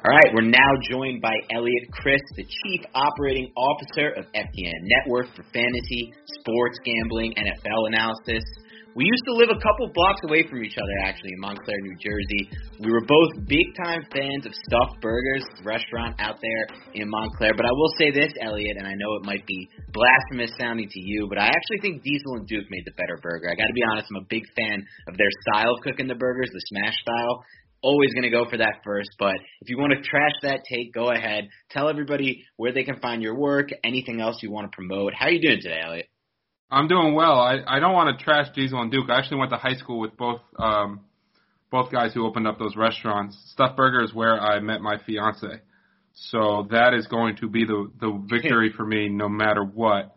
All right, we're now joined by Eliot Crist, the Chief Operating Officer of FTN Network for Fantasy, Sports Gambling, NFL Analysis. We used to live a couple blocks away from each other, actually, in Montclair, New Jersey. We were both big time fans of Stuffed Burgers, restaurant out there in Montclair. But I will say this, Eliot, and I know it might be blasphemous sounding to you, but I actually think Diesel and Duke made the better burger. I got to be honest, I'm a big fan of their style of cooking the burgers, the smash style. Always going to go for that first, but if you want to trash that take, go ahead. Tell everybody where they can find your work, anything else you want to promote. How are you doing today, Eliot? I'm doing well. I, I don't want to trash Diesel and Duke. I actually went to high school with both um, both guys who opened up those restaurants. Stuffed Burger is where I met my fiance, so that is going to be the the victory for me no matter what.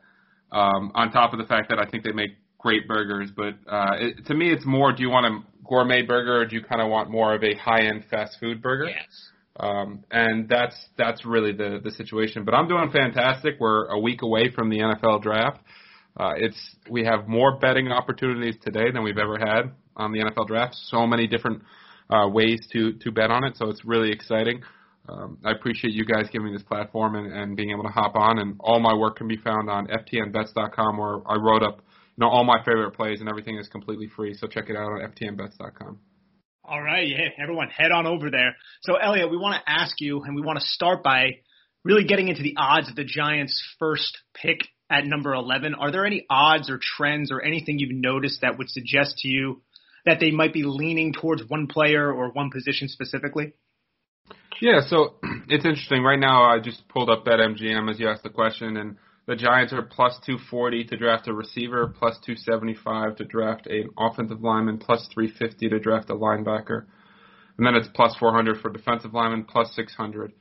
Um, on top of the fact that I think they make great burgers, but uh, it, to me it's more: do you want a gourmet burger, or do you kind of want more of a high end fast food burger? Yes. Um, and that's that's really the the situation. But I'm doing fantastic. We're a week away from the NFL draft. Uh, it's we have more betting opportunities today than we've ever had on the NFL draft. So many different uh, ways to to bet on it, so it's really exciting. Um, I appreciate you guys giving me this platform and, and being able to hop on. And all my work can be found on ftnbets.com, where I wrote up you know all my favorite plays and everything is completely free. So check it out on ftnbets.com. All right, yeah, everyone head on over there. So Eliot, we want to ask you, and we want to start by really getting into the odds of the Giants' first pick at number 11. Are there any odds or trends or anything you've noticed that would suggest to you that they might be leaning towards one player or one position specifically? Yeah, so it's interesting. Right now, I just pulled up BetMGM as you asked the question, and the Giants are plus 240 to draft a receiver, plus 275 to draft an offensive lineman, plus 350 to draft a linebacker. And then it's plus 400 for defensive lineman, plus 600.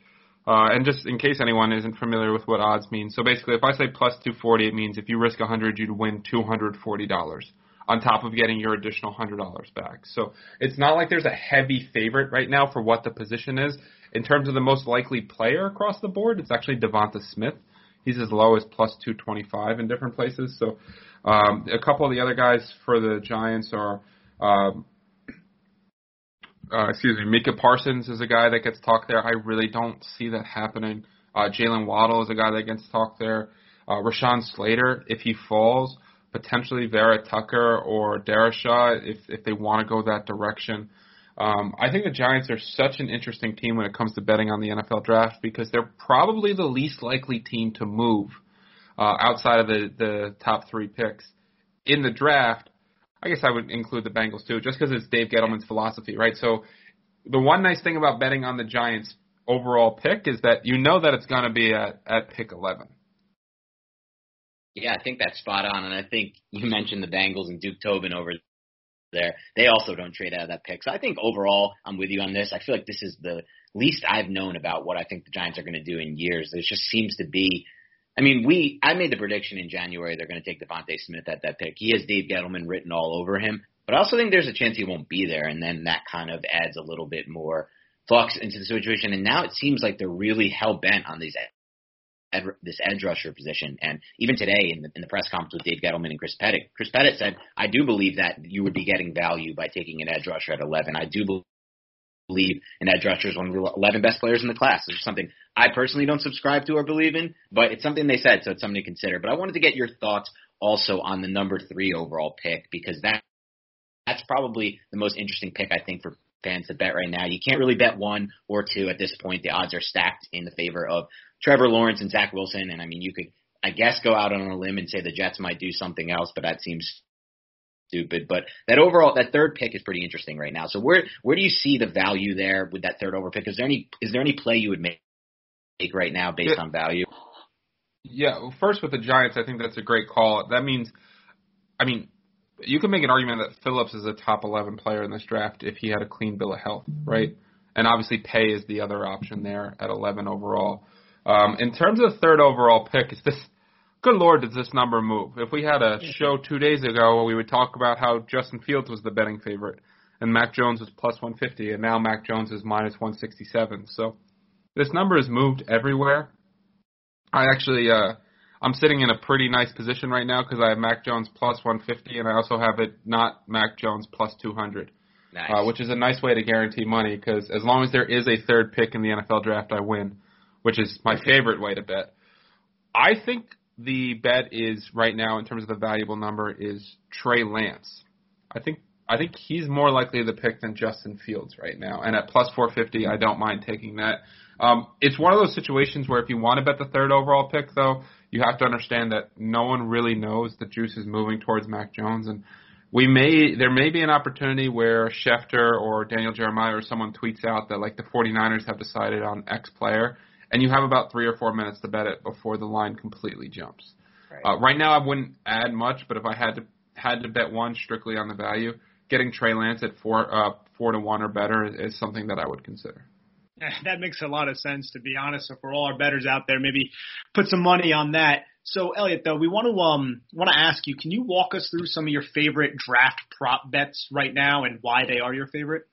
Uh, and just in case anyone isn't familiar with what odds mean, so basically, if I say plus 240, it means if you risk 100, you'd win $240 on top of getting your additional $100 back. So it's not like there's a heavy favorite right now for what the position is. In terms of the most likely player across the board, it's actually DeVonta Smith. He's as low as plus 225 in different places. So um, a couple of the other guys for the Giants are um, uh, excuse me, Micah Parsons is a guy that gets talked there. I really don't see that happening. Uh, Jaylen Waddle is a guy that gets talked there. Uh, Rashawn Slater, if he falls, potentially Vera Tucker or Darrisaw if if they want to go that direction. Um, I think the Giants are such an interesting team when it comes to betting on the NFL draft because they're probably the least likely team to move uh, outside of the the top three picks in the draft I guess I would include the Bengals too, just because it's Dave Gettleman's philosophy, right? So the one nice thing about betting on the Giants overall pick is that you know that it's going to be at at pick 11. Yeah, I think that's spot on, and I think you mentioned the Bengals and Duke Tobin over there. They also don't trade out of that pick. So I think overall, I'm with you on this. I feel like this is the least I've known about what I think the Giants are going to do in years. There just seems to be. I mean, we I made the prediction in January they're going to take DeVonta Smith at that pick. He has Dave Gettleman written all over him, but I also think there's a chance he won't be there, and then that kind of adds a little bit more flux into the situation. And now it seems like they're really hell bent on these ed, this edge rusher position. And even today in the, in the press conference with Dave Gettleman and Chris Pettit, Chris Pettit said, "I do believe that you would be getting value by taking an edge rusher at 11. I do believe." an edge rusher is one of the 11 best players in the class. It's something I personally don't subscribe to or believe in, but it's something they said, so it's something to consider. But I wanted to get your thoughts also on the number three overall pick because that that's probably the most interesting pick I think for fans to bet right now. You can't really bet one or two at this point. The odds are stacked in the favor of Trevor Lawrence and Zach Wilson, and I mean you could I guess go out on a limb and say the Jets might do something else, but that seems stupid. But that overall, that third pick is pretty interesting right now. So where where do you see the value there with that third over pick? Is there any is there any play you would make, right now based yeah. on value? Yeah, well, first with the Giants, I think that's a great call. That means, I mean, you can make an argument that Phillips is a top 11 player in this draft if he had a clean bill of health, right? And obviously, Paye is the other option there at 11 overall. Um, in terms of the third overall pick, is this good lord, does this number move? If we had a show two days ago, we would talk about how Justin Fields was the betting favorite and Mac Jones was plus 150, and now Mac Jones is minus 167. So this number has moved everywhere. I actually, uh, I'm sitting in a pretty nice position right now because I have Mac Jones plus 150, and I also have it not Mac Jones plus 200. Nice. Uh, which is a nice way to guarantee money because as long as there is a third pick in the NFL draft, I win, which is my favorite way to bet. I think the bet is right now in terms of the valuable number is Trey Lance. I think I think he's more likely to pick than Justin Fields right now. And at plus 450, I don't mind taking that. Um, it's one of those situations where if you want to bet the third overall pick, though, you have to understand that no one really knows the juice is moving towards Mac Jones, and we may there may be an opportunity where Schefter or Daniel Jeremiah or someone tweets out that like the 49ers have decided on X player, and you have about three or four minutes to bet it before the line completely jumps. Right. Uh, right now, I wouldn't add much, but if I had to had to bet one strictly on the value, getting Trey Lance at four uh, four to one or better is, is something that I would consider. That makes a lot of sense, to be honest. So for all our betters out there, maybe put some money on that. So Eliot, though, we want to um want to ask you, can you walk us through some of your favorite draft prop bets right now and why they are your favorite?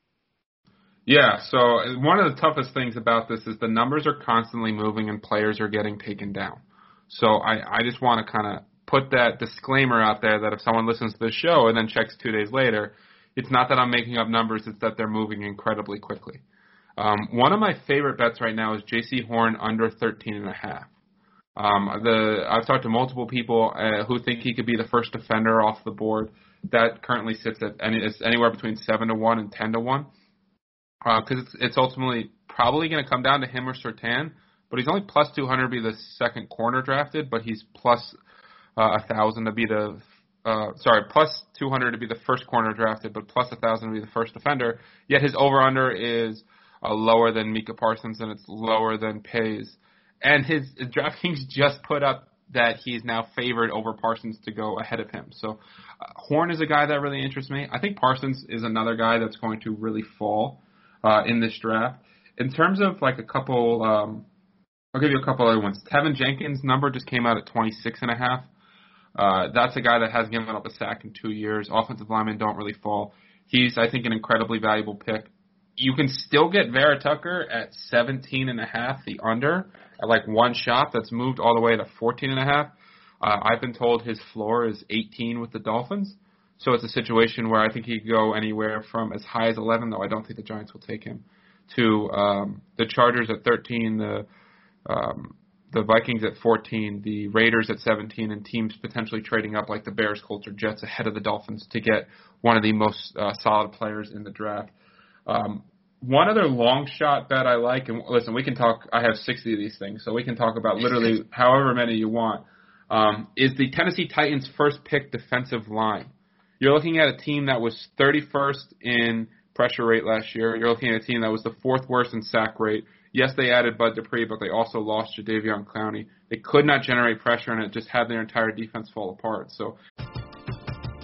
Yeah, so one of the toughest things about this is the numbers are constantly moving and players are getting taken down. So I, I just want to kind of put that disclaimer out there that if someone listens to the show and then checks two days later, it's not that I'm making up numbers, it's that they're moving incredibly quickly. Um, one of my favorite bets right now is Jaycee Horn under 13 and a half. Um, the I've talked to multiple people uh, who think he could be the first defender off the board. That currently sits at any, it's anywhere between seven to one and ten to one because uh, it's it's ultimately probably going to come down to him or Surtain. But he's only plus 200 to be the second corner drafted, but he's plus uh, a thousand to be the uh, sorry plus 200 to be the first corner drafted, but plus a thousand to be the first defender. Yet his over under is uh, lower than Micah Parsons and it's lower than Paye's. And his, DraftKings just put up that he's now favored over Parsons to go ahead of him. So uh, Horn is a guy that really interests me. I think Parsons is another guy that's going to really fall uh, in this draft. In terms of like a couple, um, I'll give you a couple other ones. Teven Jenkins' number just came out at 26 and a half. Uh, that's a guy that hasn't given up a sack in two years. Offensive linemen don't really fall. He's, I think, an incredibly valuable pick. You can still get Vera Tucker at 17 and a half, the under, at like one shot. That's moved all the way to 14 and a half. Uh, I've been told his floor is 18 with the Dolphins. So it's a situation where I think he could go anywhere from as high as 11, though I don't think the Giants will take him, to um, the Chargers at 13, the um, the Vikings at 14, the Raiders at 17, and teams potentially trading up like the Bears, Colts, or Jets ahead of the Dolphins to get one of the most uh, solid players in the draft. Um, one other long shot bet I like, and listen, we can talk. I have 60 of these things, so we can talk about literally however many you want. Um, is the Tennessee Titans' first pick defensive line? You're looking at a team that was 31st in pressure rate last year. You're looking at a team that was the fourth worst in sack rate. Yes, they added Bud Dupree, but they also lost Jadeveon Clowney. They could not generate pressure, and it just had their entire defense fall apart. So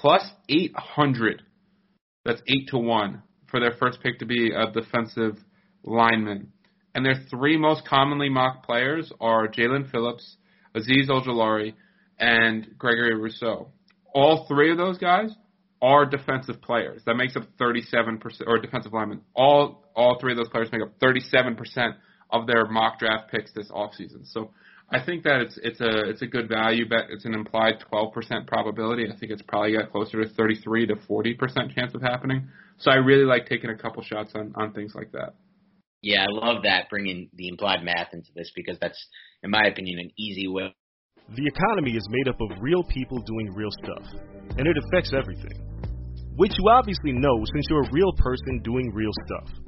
Plus 800. That's 8 to 1 for their first pick to be a defensive lineman. And their three most commonly mocked players are Jaelan Phillips, Azeez Ojulari, and Gregory Rousseau. All three of those guys are defensive players. That makes up 37% or defensive linemen. All all three of those players make up 37% of their mock draft picks this offseason. So I think that it's it's a it's a good value bet. It's an implied 12% probability. I think it's probably got closer to 33 to 40% chance of happening. So I really like taking a couple shots on on things like that. Yeah, I love that bringing the implied math into this because that's, in my opinion, an easy way. The economy is made up of real people doing real stuff, and it affects everything. Which you obviously know since you're a real person doing real stuff.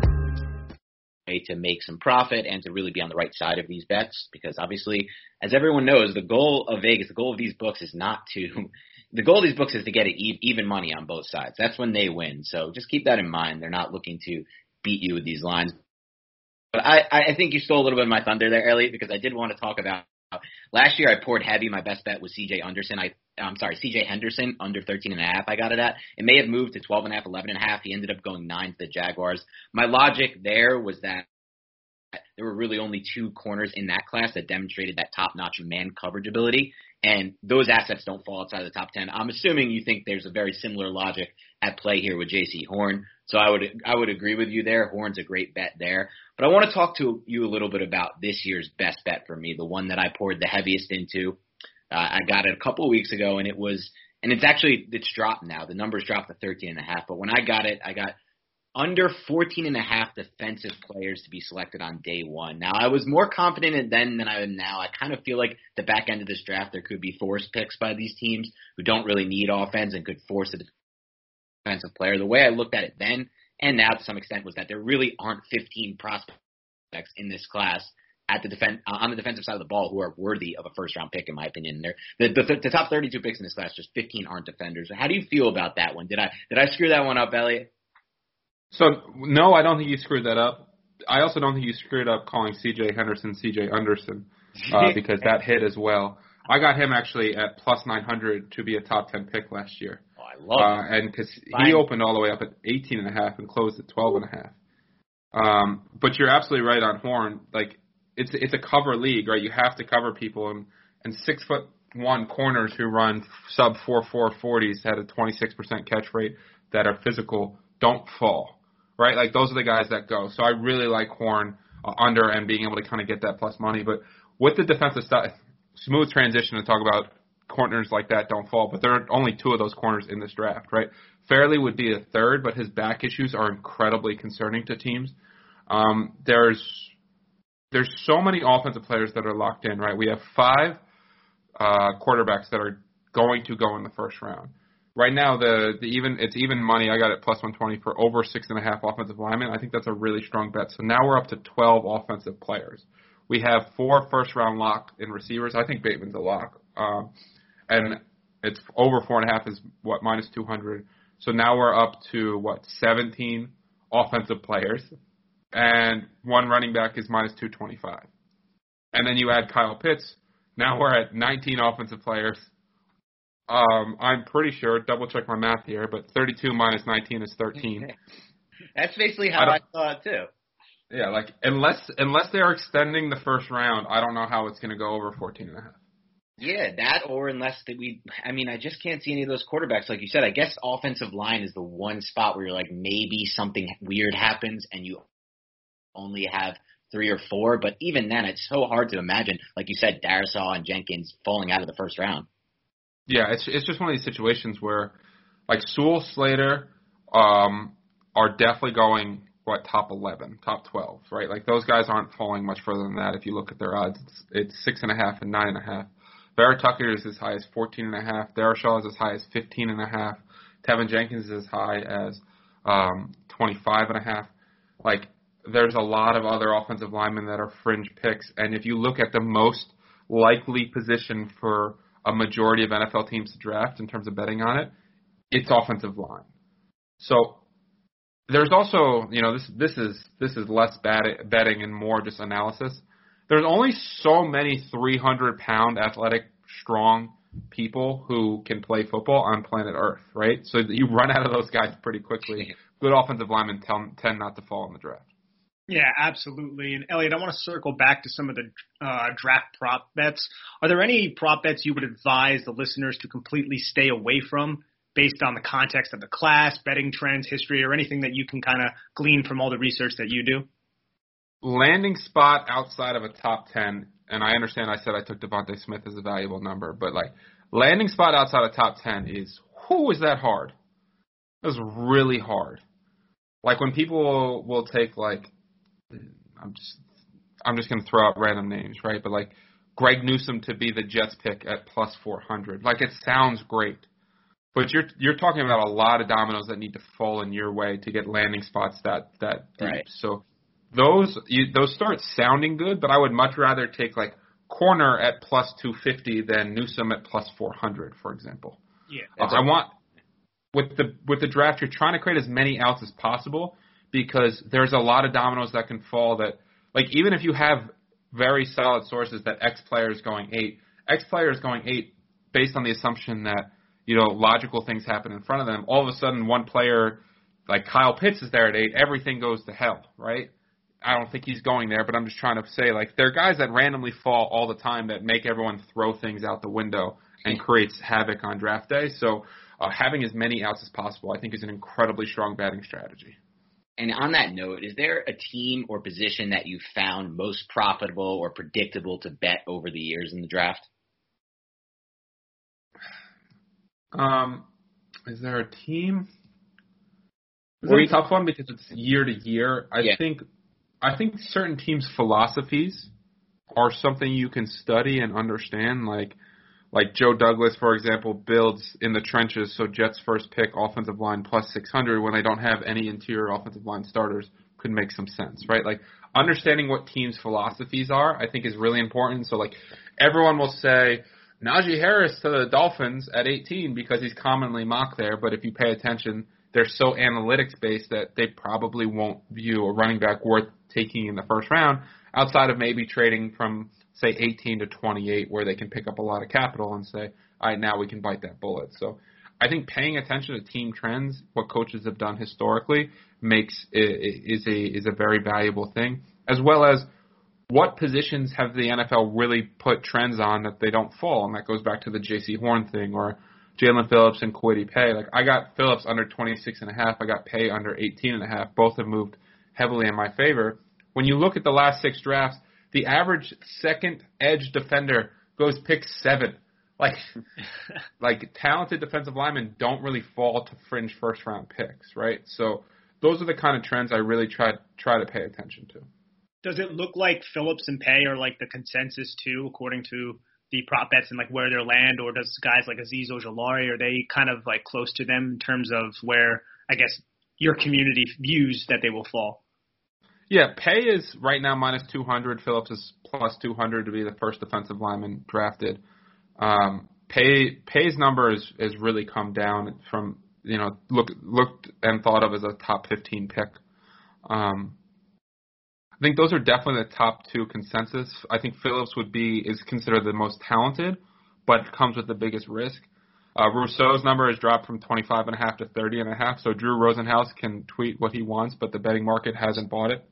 to make some profit and to really be on the right side of these bets because obviously as everyone knows the goal of Vegas the goal of these books is not to the goal of these books is to get it even money on both sides that's when they win so just keep that in mind they're not looking to beat you with these lines but I I think you stole a little bit of my thunder there Eliot because I did want to talk about Last year I poured heavy. My best bet was CJ Anderson. I I'm sorry, CJ Henderson under 13 and a half. I got it at. It may have moved to 12 and a half, 11 and a half. He ended up going nine to the Jaguars. My logic there was that there were really only two corners in that class that demonstrated that top-notch man coverage ability, and those assets don't fall outside of the top 10. I'm assuming you think there's a very similar logic at play here with Jaycee Horn, so I would I would agree with you there. Horn's a great bet there, but I want to talk to you a little bit about this year's best bet for me, the one that I poured the heaviest into. Uh, I got it a couple weeks ago, and it was and it's actually it's dropped now. The numbers dropped to 13 and a half, but when I got it, I got under 14 and a half defensive players to be selected on day one. Now, I was more confident then than I am now. I kind of feel like the back end of this draft, there could be forced picks by these teams who don't really need offense and could force a defensive player. The way I looked at it then and now to some extent was that there really aren't 15 prospects in this class at the defense on the defensive side of the ball who are worthy of a first round pick in my opinion. There, the, the the top 32 picks in this class, just 15 aren't defenders. How do you feel about that one? Did I did I screw that one up, Eliot? So no, I don't think you screwed that up. I also don't think you screwed up calling C.J. Henderson C.J. Anderson uh, because that hit as well. I got him actually at plus 900 to be a top 10 pick last year. Oh, I love uh, And because he opened all the way up at 18 and a half and closed at 12 and a half. Um, but you're absolutely right on Horn. Like it's it's a cover league, right? You have to cover people, and and six foot one corners who run sub four four forties had a 26% catch rate that are physical don't fall right? Like those are the guys that go. So I really like Horn uh, under and being able to kind of get that plus money. But with the defensive stuff, smooth transition to talk about corners like that don't fall. But there are only two of those corners in this draft, right? Farley would be a third, but his back issues are incredibly concerning to teams. Um, there's there's so many offensive players that are locked in, right? We have five uh, quarterbacks that are going to go in the first round. right now the the even it's even money. I got it plus 120 for over six and a half offensive linemen. I think that's a really strong bet. So now we're up to 12 offensive players. We have four first round lock in receivers. I think Bateman's a lock, um, and it's over four and a half is what minus 200. So now we're up to what 17 offensive players, and one running back is minus 225. And then you add Kyle Pitts. Now we're at 19 offensive players. Um, I'm pretty sure, double check my math here, but 32 minus 19 is 13. That's basically how I, I saw it too. Yeah, like unless unless they're extending the first round, I don't know how it's going to go over 14 and a half. Yeah, that or unless that we I mean, I just can't see any of those quarterbacks like you said. I guess offensive line is the one spot where you're like maybe something weird happens and you only have three or four, but even then it's so hard to imagine like you said Darrisaw and Jenkins falling out of the first round. Yeah, it's it's just one of these situations where like Sewell Slater um are definitely going what top eleven, top twelve, right? Like those guys aren't falling much further than that. If you look at their odds, it's, it's six and a half and nine and a half. Vera Tucker is as high as 14 and a half. Darrisaw is as high as 15 and a half. Teven Jenkins is as high as um, 25 and a half. Like there's a lot of other offensive linemen that are fringe picks, and if you look at the most likely position for a majority of NFL teams to draft in terms of betting on it, it's offensive line. So there's also, you know, this this is this is less bad betting and more just analysis there's only so many 300 pound athletic strong people who can play football on planet Earth, right? So you run out of those guys pretty quickly. Good offensive linemen tend not to fall in the draft. Yeah, absolutely. And Eliot, I want to circle back to some of the uh, draft prop bets. Are there any prop bets you would advise the listeners to completely stay away from based on the context of the class, betting trends, history, or anything that you can kind of glean from all the research that you do? landing spot outside of a top 10, and I understand I said I took DeVonta Smith as a valuable number, but like landing spot outside of top 10 is, who is that hard? That's really hard. Like when people will take like, I'm just, I'm just going to throw out random names, right? But like Greg Newsome to be the Jets pick at plus 400. Like it sounds great. But you're you're talking about a lot of dominoes that need to fall in your way to get landing spots that that deep. Right. So those you, those start sounding good, but I would much rather take like corner at plus 250 than Newsome at plus 400, for example. Yeah, uh, I want with the with the draft, you're trying to create as many outs as possible because there's a lot of dominoes that can fall. That like even if you have very solid sources that X player is going eight, X player is going eight based on the assumption that you know logical things happen in front of them. All of a sudden, one player like Kyle Pitts is there at eight, everything goes to hell, right? I don't think he's going there, but I'm just trying to say like there are guys that randomly fall all the time that make everyone throw things out the window and creates havoc on draft day. So uh, having as many outs as possible, I think, is an incredibly strong batting strategy. And on that note, is there a team or position that you found most profitable or predictable to bet over the years in the draft? Um, is there a team? It's a tough one because it's year to year. I yeah. think I think certain teams' philosophies are something you can study and understand. Like like Joe Douglas, for example, builds in the trenches, so Jets first pick offensive line plus 600 when they don't have any interior offensive line starters could make some sense, right? Like understanding what teams' philosophies are, I think is really important. So like everyone will say Najee Harris to the Dolphins at 18 because he's commonly mocked there, but if you pay attention, they're so analytics based that they probably won't view a running back worth taking in the first round outside of maybe trading from say 18 to 28 where they can pick up a lot of capital and say, all right, now we can bite that bullet. So I think paying attention to team trends, what coaches have done historically, makes is a is a very valuable thing, as well as what positions have the NFL really put trends on that they don't fall, and that goes back to the Jaycee Horn thing or Jaelan Phillips and Kwity Paye. Like I got Phillips under 26 and a half, I got Paye under 18 and a half. Both have moved heavily in my favor. When you look at the last six drafts, the average second edge defender goes pick seven. Like, like talented defensive linemen don't really fall to fringe first round picks, right? So those are the kind of trends I really try try to pay attention to. Does it look like Phillips and Paye are like the consensus too, according to the prop bets and like where they land, or does guys like Azeez Ojulari are they kind of like close to them in terms of where I guess your community views that they will fall? Yeah, Paye is right now minus 200. Phillips is plus 200 to be the first defensive lineman drafted. Um, Paye Paye's number has really come down from you know look looked and thought of as a top 15 pick. Um, I think those are definitely the top two consensus. I think Phillips would be is considered the most talented, but comes with the biggest risk. Uh, Rousseau's number has dropped from 25 and a half to 30 and a half. So Drew Rosenhaus can tweet what he wants, but the betting market hasn't bought it.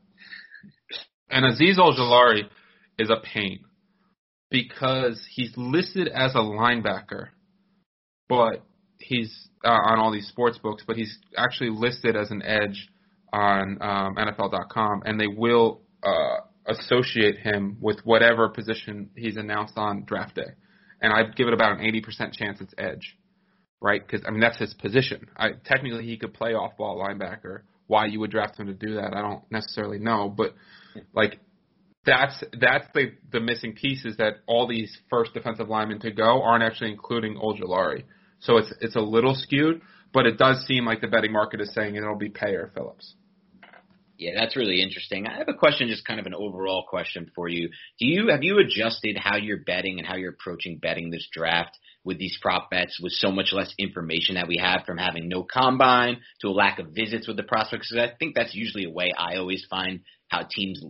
And Azeez Ojulari is a pain because he's listed as a linebacker, but he's uh, on all these sports books, but he's actually listed as an edge on um, NFL.com, and they will uh, associate him with whatever position he's announced on draft day. And I'd give it about an 80% chance it's edge, right? Because I mean that's his position. I, technically, he could play off ball linebacker. Why you would draft him to do that, I don't necessarily know, but like that's that's the the missing piece is that all these first defensive linemen to go aren't actually including Ojulari. So it's it's a little skewed, but it does seem like the betting market is saying it'll be Paye or Phillips. Yeah, that's really interesting. I have a question, just kind of an overall question for you. Do you have you adjusted how you're betting and how you're approaching betting this draft with these prop bets with so much less information that we have from having no combine to a lack of visits with the prospects? Because I think that's usually a way I always find how teams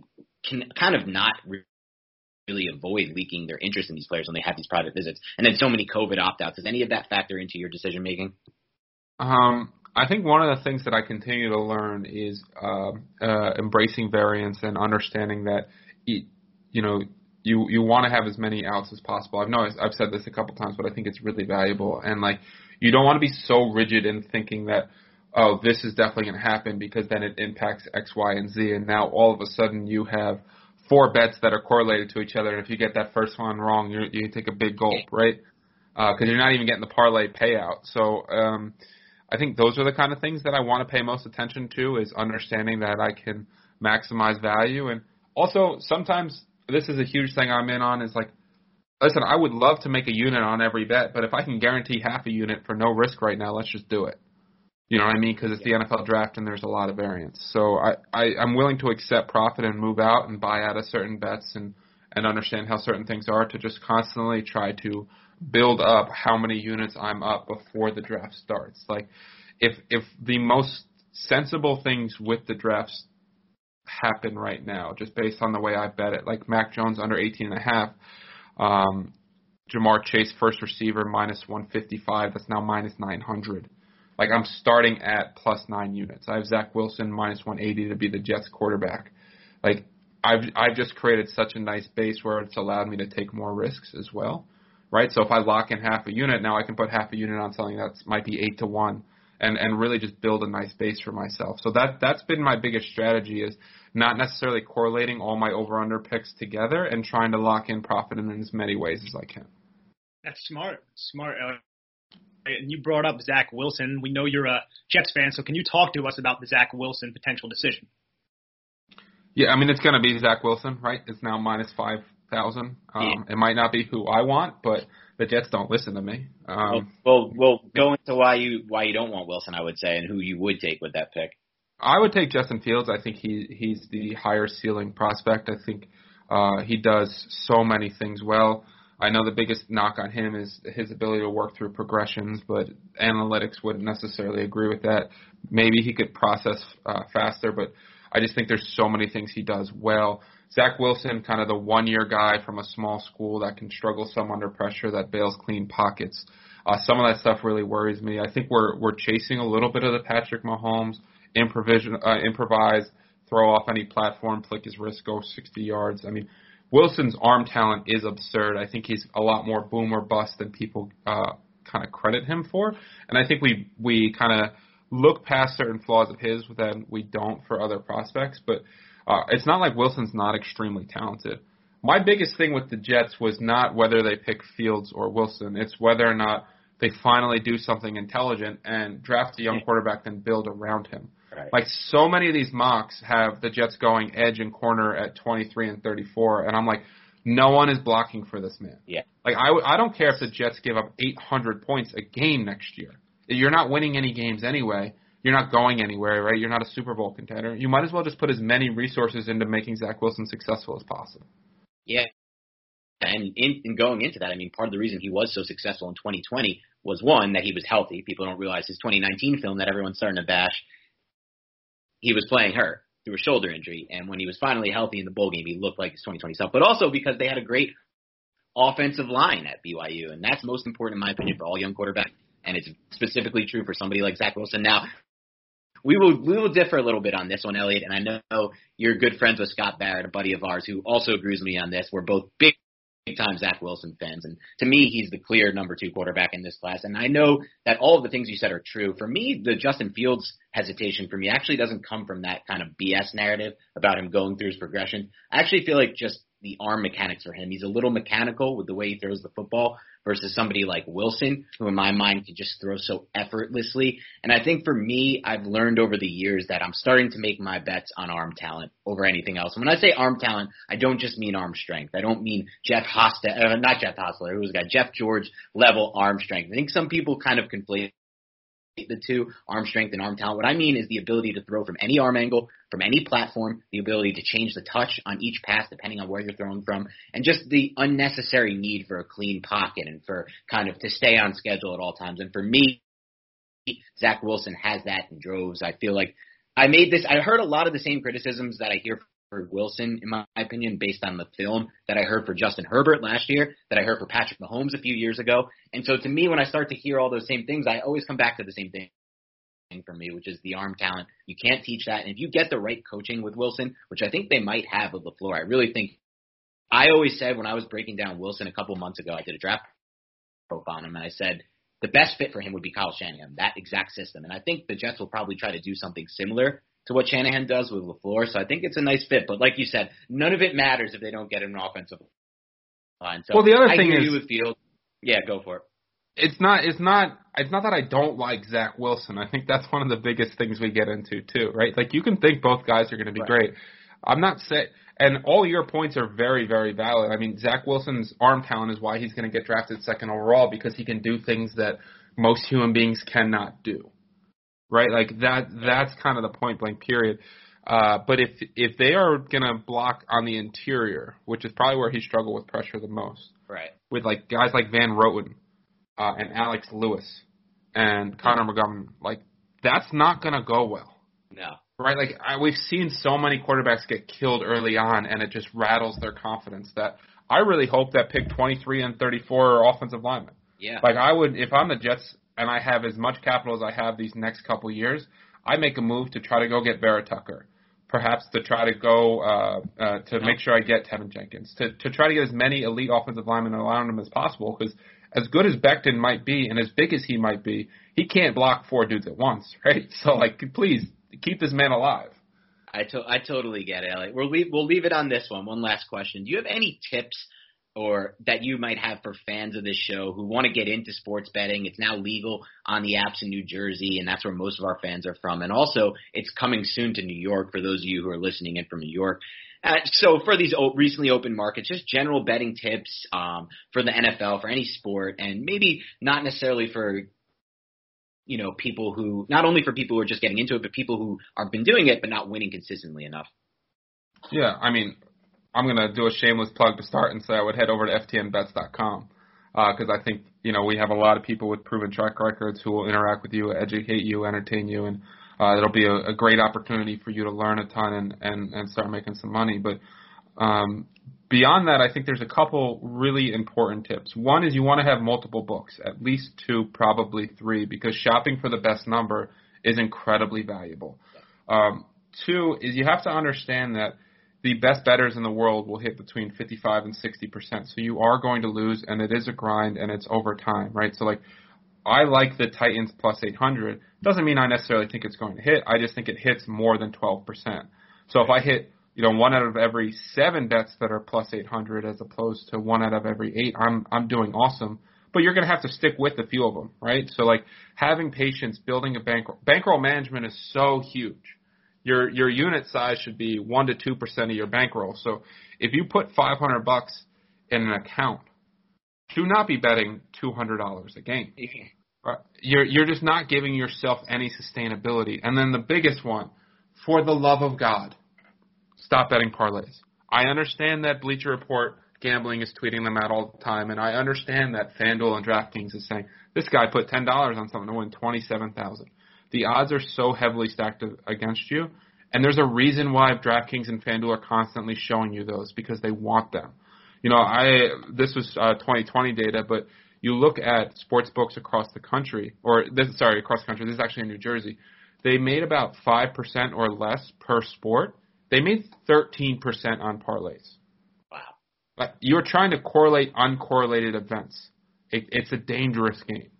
can kind of not really avoid leaking their interest in these players when they have these private visits. And then so many COVID opt outs. Does any of that factor into your decision making? Um, I think one of the things that I continue to learn is uh, uh, embracing variance and understanding that, it, you know, you you want to have as many outs as possible. I've know I've said this a couple times, but I think it's really valuable. And like, you don't want to be so rigid in thinking that, oh, this is definitely going to happen because then it impacts X, Y, and Z. And now all of a sudden you have four bets that are correlated to each other. And if you get that first one wrong, you you take a big gulp, right? Because uh, you're not even getting the parlay payout. So. um I think those are the kind of things that I want to pay most attention to is understanding that I can maximize value and also sometimes this is a huge thing I'm in on is like listen, I would love to make a unit on every bet, but if I can guarantee half a unit for no risk right now, let's just do it. You know what I mean? Because it's the NFL draft and there's a lot of variance. So I, I I'm willing to accept profit and move out and buy out of certain bets and and understand how certain things are to just constantly try to build up how many units I'm up before the draft starts. Like if if the most sensible things with the drafts happen right now, just based on the way I bet it, like Mac Jones under 18 and a half, um, Ja'Marr Chase first receiver minus 155. That's now minus 900. Like I'm starting at plus nine units. I have Zach Wilson minus 180 to be the Jets quarterback. Like I've I've just created such a nice base where it's allowed me to take more risks as well right? So if I lock in half a unit, now I can put half a unit on something that might be eight to one, and and really just build a nice base for myself. So that that's been my biggest strategy is not necessarily correlating all my over under picks together and trying to lock in profit in as many ways as I can. That's smart, smart. And you brought up Zach Wilson. We know you're a Jets fan, so can you talk to us about the Zach Wilson potential decision? Yeah, I mean it's going to be Zach Wilson, right? It's now minus five thousand. Um, yeah. It might not be who I want, but the Jets don't listen to me. Um, well, well, well, go into why you why you don't want Wilson, I would say, and who you would take with that pick. I would take Justin Fields. I think he he's the higher ceiling prospect. I think uh, he does so many things well. I know the biggest knock on him is his ability to work through progressions, but analytics wouldn't necessarily agree with that. Maybe he could process uh, faster, but I just think there's so many things he does well. Zach Wilson, kind of the one year guy from a small school that can struggle some under pressure, that bails clean pockets. Uh, some of that stuff really worries me. I think we're we're chasing a little bit of the Patrick Mahomes improvision, uh, improvise, throw off any platform, flick his wrist, go 60 yards. I mean, Wilson's arm talent is absurd. I think he's a lot more boom or bust than people uh, kind of credit him for, and I think we we kind of look past certain flaws of his that we don't for other prospects, but uh, it's not like Wilson's not extremely talented. My biggest thing with the Jets was not whether they pick Fields or Wilson. It's whether or not they finally do something intelligent and draft a young quarterback and build around him. Right. Like so many of these mocks have the Jets going edge and corner at 23 and 34, and I'm like, No one is blocking for this man. Yeah. Like I, I don't care if the Jets give up 800 points a game next year. You're not winning any games anyway. You're not going anywhere, right? You're not a Super Bowl contender. You might as well just put as many resources into making Zach Wilson successful as possible. Yeah. And in, in going into that, I mean, part of the reason he was so successful in 2020 was one that he was healthy. People don't realize his 2019 film that everyone's starting to bash. He was playing hurt through a shoulder injury, and when he was finally healthy in the bowl game, he looked like his 2020 self. But also because they had a great offensive line at BYU, and that's most important in my opinion for all young quarterbacks, and it's specifically true for somebody like Zach Wilson. Now, we will we will differ a little bit on this one, Eliot, and I know you're good friends with Scott Barrett, a buddy of ours, who also agrees with me on this. We're both big big time Zach Wilson fans. And to me, he's the clear number two quarterback in this class. And I know that all of the things you said are true. For me, the Justin Fields hesitation for me actually doesn't come from that kind of BS narrative about him going through his progression. I actually feel like just the arm mechanics for him. He's a little mechanical with the way he throws the football versus somebody like Wilson, who in my mind can just throw so effortlessly. And I think for me, I've learned over the years that I'm starting to make my bets on arm talent over anything else. And when I say arm talent, I don't just mean arm strength. I don't mean Jeff Hostetler, uh, not Jeff Hostetler, who's got Jeff George level arm strength. I think some people kind of conflate the two, arm strength and arm talent. What I mean is the ability to throw from any arm angle, from any platform, the ability to change the touch on each pass depending on where you're throwing from, and just the unnecessary need for a clean pocket and for kind of to stay on schedule at all times. And for me, Zach Wilson has that in droves. I feel like I made this. I heard a lot of the same criticisms that I hear Wilson, in my opinion, based on the film that I heard for Justin Herbert last year, that I heard for Patrick Mahomes a few years ago. And so to me, when I start to hear all those same things, I always come back to the same thing for me, which is the arm talent. You can't teach that. And if you get the right coaching with Wilson, which I think they might have with LaFleur, I really think I always said when I was breaking down Wilson a couple months ago, I did a draft profile on him and I said the best fit for him would be Kyle Shanahan, that exact system. And I think the Jets will probably try to do something similar to what Shanahan does with LaFleur. So I think it's a nice fit. But like you said, none of it matters if they don't get an offensive line. So well, the other I thing is, with Field. Yeah, go for it. It's not. It's not. It's not that I don't like Zach Wilson. I think that's one of the biggest things we get into too, right? Like you can think both guys are going to be Right. great. I'm not saying, and all your points are very, very valid. I mean, Zach Wilson's arm talent is why he's going to get drafted second overall because he can do things that most human beings cannot do, right? Like that. That's kind of the point blank period. Uh, but if if they are going to block on the interior, which is probably where he struggled with pressure the most, Right. with like guys like Van Roten uh, and Alex Lewis and Connor McGovern, like that's not gonna go well, No. right? Like I, we've seen so many quarterbacks get killed early on, and it just rattles their confidence. That I really hope that pick 23 and 34 are offensive linemen. Yeah. Like I would, if I'm the Jets and I have as much capital as I have these next couple years, I make a move to try to go get Vera Tucker. Perhaps to try to go uh, uh, to make sure I get Teven Jenkins to to try to get as many elite offensive linemen around him as possible because as good as Becton might be and as big as he might be, he can't block four dudes at once, right? So like, please keep this man alive. I to- I totally get it. Eliot. We'll leave we'll leave it on this one. One last question. Do you have any tips or that you might have for fans of this show who want to get into sports betting? It's now legal on the apps in New Jersey, and that's where most of our fans are from. And also, it's coming soon to New York for those of you who are listening in from New York. Uh, so for these o- recently open markets, just general betting tips um, for the NFL, for any sport, and maybe not necessarily for you know people who not only for people who are just getting into it, but people who have been doing it but not winning consistently enough. Yeah, I mean, I'm gonna do a shameless plug to start and say I would head over to ftnbets.com because I think you know we have a lot of people with proven track records who will interact with you, educate you, entertain you, and uh, it'll be a, a great opportunity for you to learn a ton and and and start making some money. But um, beyond that, I think there's a couple really important tips. One is you want to have multiple books, at least two, probably three, because shopping for the best number is incredibly valuable. Um, two is you have to understand that the best betters in the world will hit between 55 and 60 percent. So you are going to lose, and it is a grind, and it's over time, right? So like, I like the Titans plus 800. Doesn't mean I necessarily think it's going to hit. I just think it hits more than 12 percent. So if I hit, you know, one out of every seven bets that are plus 800 as opposed to one out of every eight, I'm I'm doing awesome. But you're going to have to stick with a few of them, right? So like having patience, building a bankroll. Bankroll management is so huge your your unit size should be one to two percent of your bankroll. So if you put five hundred bucks in an account do not be betting two hundred dollars a game. Uh, You're you're just not giving yourself any sustainability. And then the biggest one, for the love of God, stop betting parlays. I understand that Bleacher Report gambling is tweeting them out all the time, and I understand that FanDuel and DraftKings is saying this guy put ten dollars on something to win twenty seven thousand. The odds are so heavily stacked against you, and there's a reason why DraftKings and FanDuel are constantly showing you those because they want them. You know, I this was uh, 2020 data, but you look at sports books across the country, or this sorry across the country. This is actually in New Jersey. They made about five percent or less per sport. They made 13% on parlays. Wow. Like, You're trying to correlate uncorrelated events. It, it's a dangerous game.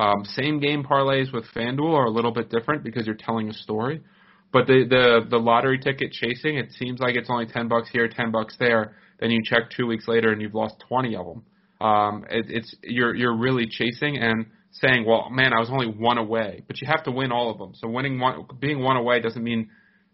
Um, same game parlays with FanDuel are a little bit different because you're telling a story. But the, the the lottery ticket chasing, it seems like it's only ten bucks here, ten bucks there. Then you check two weeks later and you've lost twenty of them. Um, it, it's you're you're really chasing and saying, well, man, I was only one away, but you have to win all of them. So winning one, being one away doesn't mean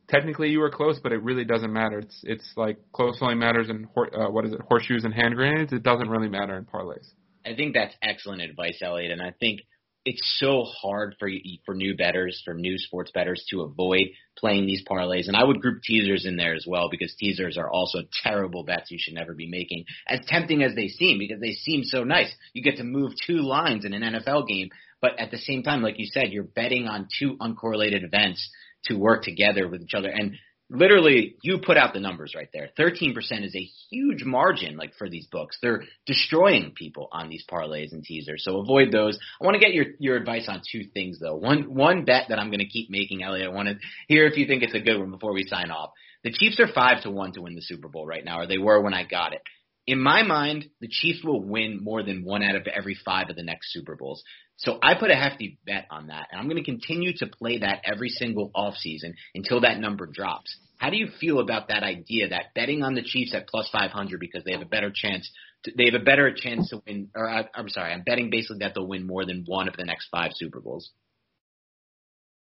technically you were close, but it really doesn't matter. It's it's like close only matters in hor- uh, what is it, horseshoes and hand grenades. It doesn't really matter in parlays. I think that's excellent advice, Eliot, and I think it's so hard for for new betters, for new sports betters to avoid playing these parlays. And I would group teasers in there as well because teasers are also terrible bets you should never be making. As tempting as they seem, because they seem so nice. You get to move two lines in an NFL game, but at the same time, like you said, you're betting on two uncorrelated events to work together with each other. And literally, you put out the numbers right there. 13% is a huge margin, like for these books. They're destroying people on these parlays and teasers. So avoid those. I want to get your, your advice on two things though. One, one bet that I'm going to keep making, Eliot. I want to hear if you think it's a good one before we sign off. The Chiefs are five to one to win the Super Bowl right now, or they were when I got it. In my mind, the Chiefs will win more than one out of every five of the next Super Bowls. So I put a hefty bet on that, and I'm going to continue to play that every single offseason until that number drops. How do you feel about that idea that betting on the Chiefs at plus 500 because they have a better chance, to, they have a better chance to win? Or I, I'm sorry, I'm betting basically that they'll win more than one of the next five Super Bowls.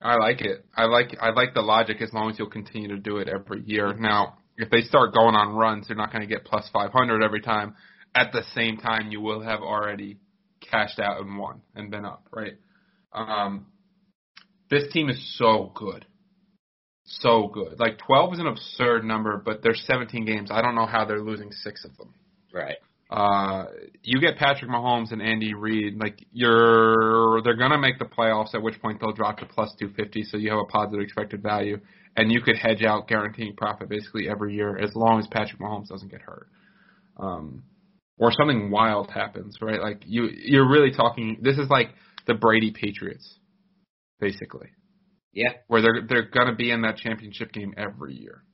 I like it. I like I like the logic as long as you'll continue to do it every year. Now, if they start going on runs, they're not going to get plus 500 every time. At the same time, you will have already cashed out and won and been up, right? Um, this team is so good. So good. Like 12 is an absurd number, but there's 17 games. I don't know how they're losing six of them. Right. Uh, you get Patrick Mahomes and Andy Reid, like you're, they're gonna make the playoffs. At which point they'll drop to plus 250, so you have a positive expected value, and you could hedge out guaranteeing profit basically every year as long as Patrick Mahomes doesn't get hurt. Um, or something wild happens, right? Like you, you're really talking. This is like the Brady Patriots, basically, Yeah. where they're they're gonna be in that championship game every year.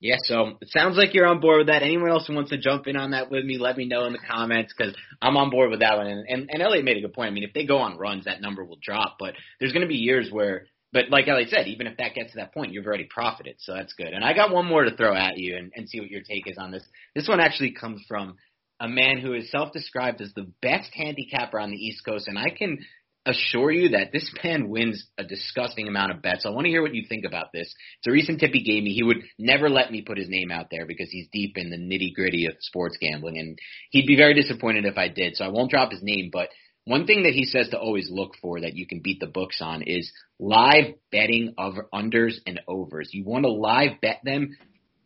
Yeah, so it sounds like you're on board with that. Anyone else who wants to jump in on that with me, let me know in the comments because I'm on board with that one. And, and, and Eliot made a good point. I mean, if they go on runs, that number will drop, but there's going to be years where, but like Eliot said, even if that gets to that point, you've already profited, so that's good. And I got one more to throw at you and, and see what your take is on this. This one actually comes from a man who is self-described as the best handicapper on the East Coast, and I can assure you that this man wins a disgusting amount of bets. I want to hear what you think about this. It's a recent tip he gave me. He would never let me put his name out there because he's deep in the nitty gritty of sports gambling, and he'd be very disappointed if I did. So I won't drop his name, but one thing that he says to always look for that you can beat the books on is live betting of unders and overs. You want to live bet them.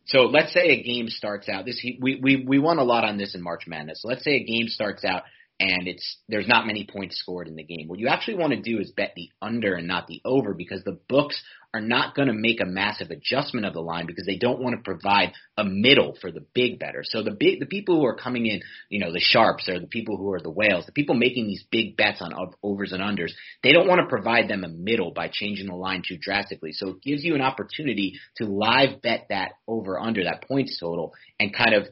So let's say a game starts out. This we we we won a lot on this in March Madness. So let's say a game starts out and it's there's not many points scored in the game. What you actually want to do is bet the under and not the over because the books are not going to make a massive adjustment of the line because they don't want to provide a middle for the big better. So the big the people who are coming in, you know, the sharps or the people who are the whales, the people making these big bets on overs and unders, they don't want to provide them a middle by changing the line too drastically. So it gives you an opportunity to live bet that over under that points total and kind of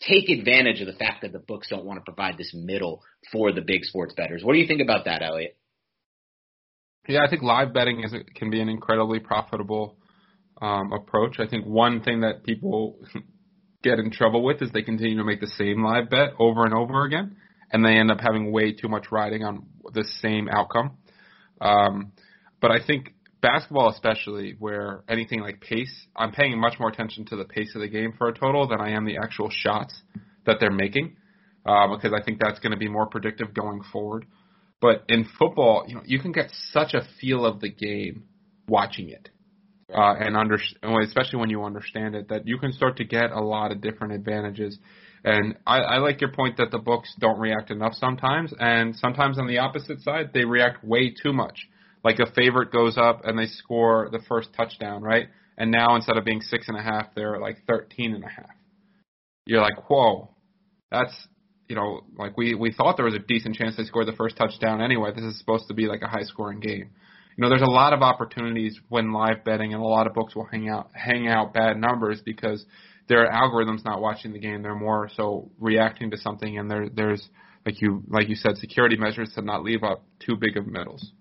take advantage of the fact that the books don't want to provide this middle for the big sports betters. What do you think about that, Eliot? Yeah, I think live betting is can be an incredibly profitable um, approach. I think one thing that people get in trouble with is they continue to make the same live bet over and over again, and they end up having way too much riding on the same outcome. Um, but I think basketball, especially where anything like pace, I'm paying much more attention to the pace of the game for a total than I am the actual shots that they're making, uh, because I think that's going to be more predictive going forward. But in football, you know, you can get such a feel of the game watching it, uh, and under, especially when you understand it, that you can start to get a lot of different advantages. And I, I like your point that the books don't react enough sometimes, and sometimes on the opposite side, they react way too much. Like a favorite goes up and they score the first touchdown, right? And now instead of being six and a half, they're like thirteen and a half. You're like, whoa, that's you know, like we we thought there was a decent chance they scored the first touchdown anyway. This is supposed to be like a high scoring game. You know, there's a lot of opportunities when live betting, and a lot of books will hang out hang out bad numbers because their algorithms not watching the game. They're more so reacting to something, and there there's like you like you said, security measures to not leave up too big of middles.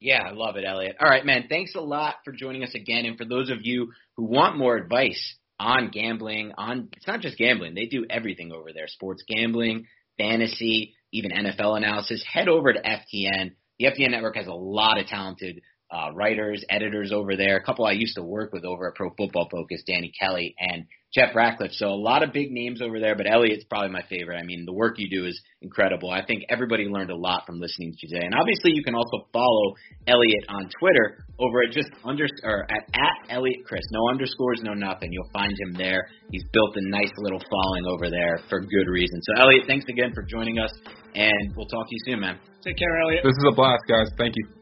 Yeah, I love it, Eliot. All right, man. Thanks a lot for joining us again. And for those of you who want more advice on gambling, on it's not just gambling, they do everything over there. Sports gambling, fantasy, even NFL analysis. Head over to FTN. The FTN network has a lot of talented uh, writers, editors over there. A couple I used to work with over at Pro Football Focus, Danny Kelly and Jeff Ratcliffe. So a lot of big names over there, but Eliot's probably my favorite. I mean, the work you do is incredible. I think everybody learned a lot from listening to you today. And obviously, you can also follow Eliot on Twitter over at just under or at, at Eliot Crist. No underscores, no nothing. You'll find him there. He's built a nice little following over there for good reason. So Eliot, thanks again for joining us, and we'll talk to you soon, man. Take care, Eliot. This is a blast, guys. Thank you.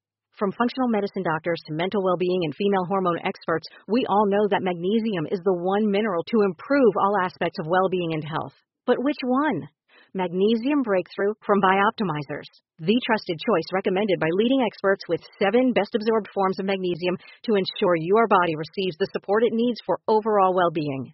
From functional medicine doctors to mental well being and female hormone experts, we all know that magnesium is the one mineral to improve all aspects of well being and health. But which one? Magnesium Breakthrough from Bioptimizers, the trusted choice recommended by leading experts with seven best absorbed forms of magnesium to ensure your body receives the support it needs for overall well being.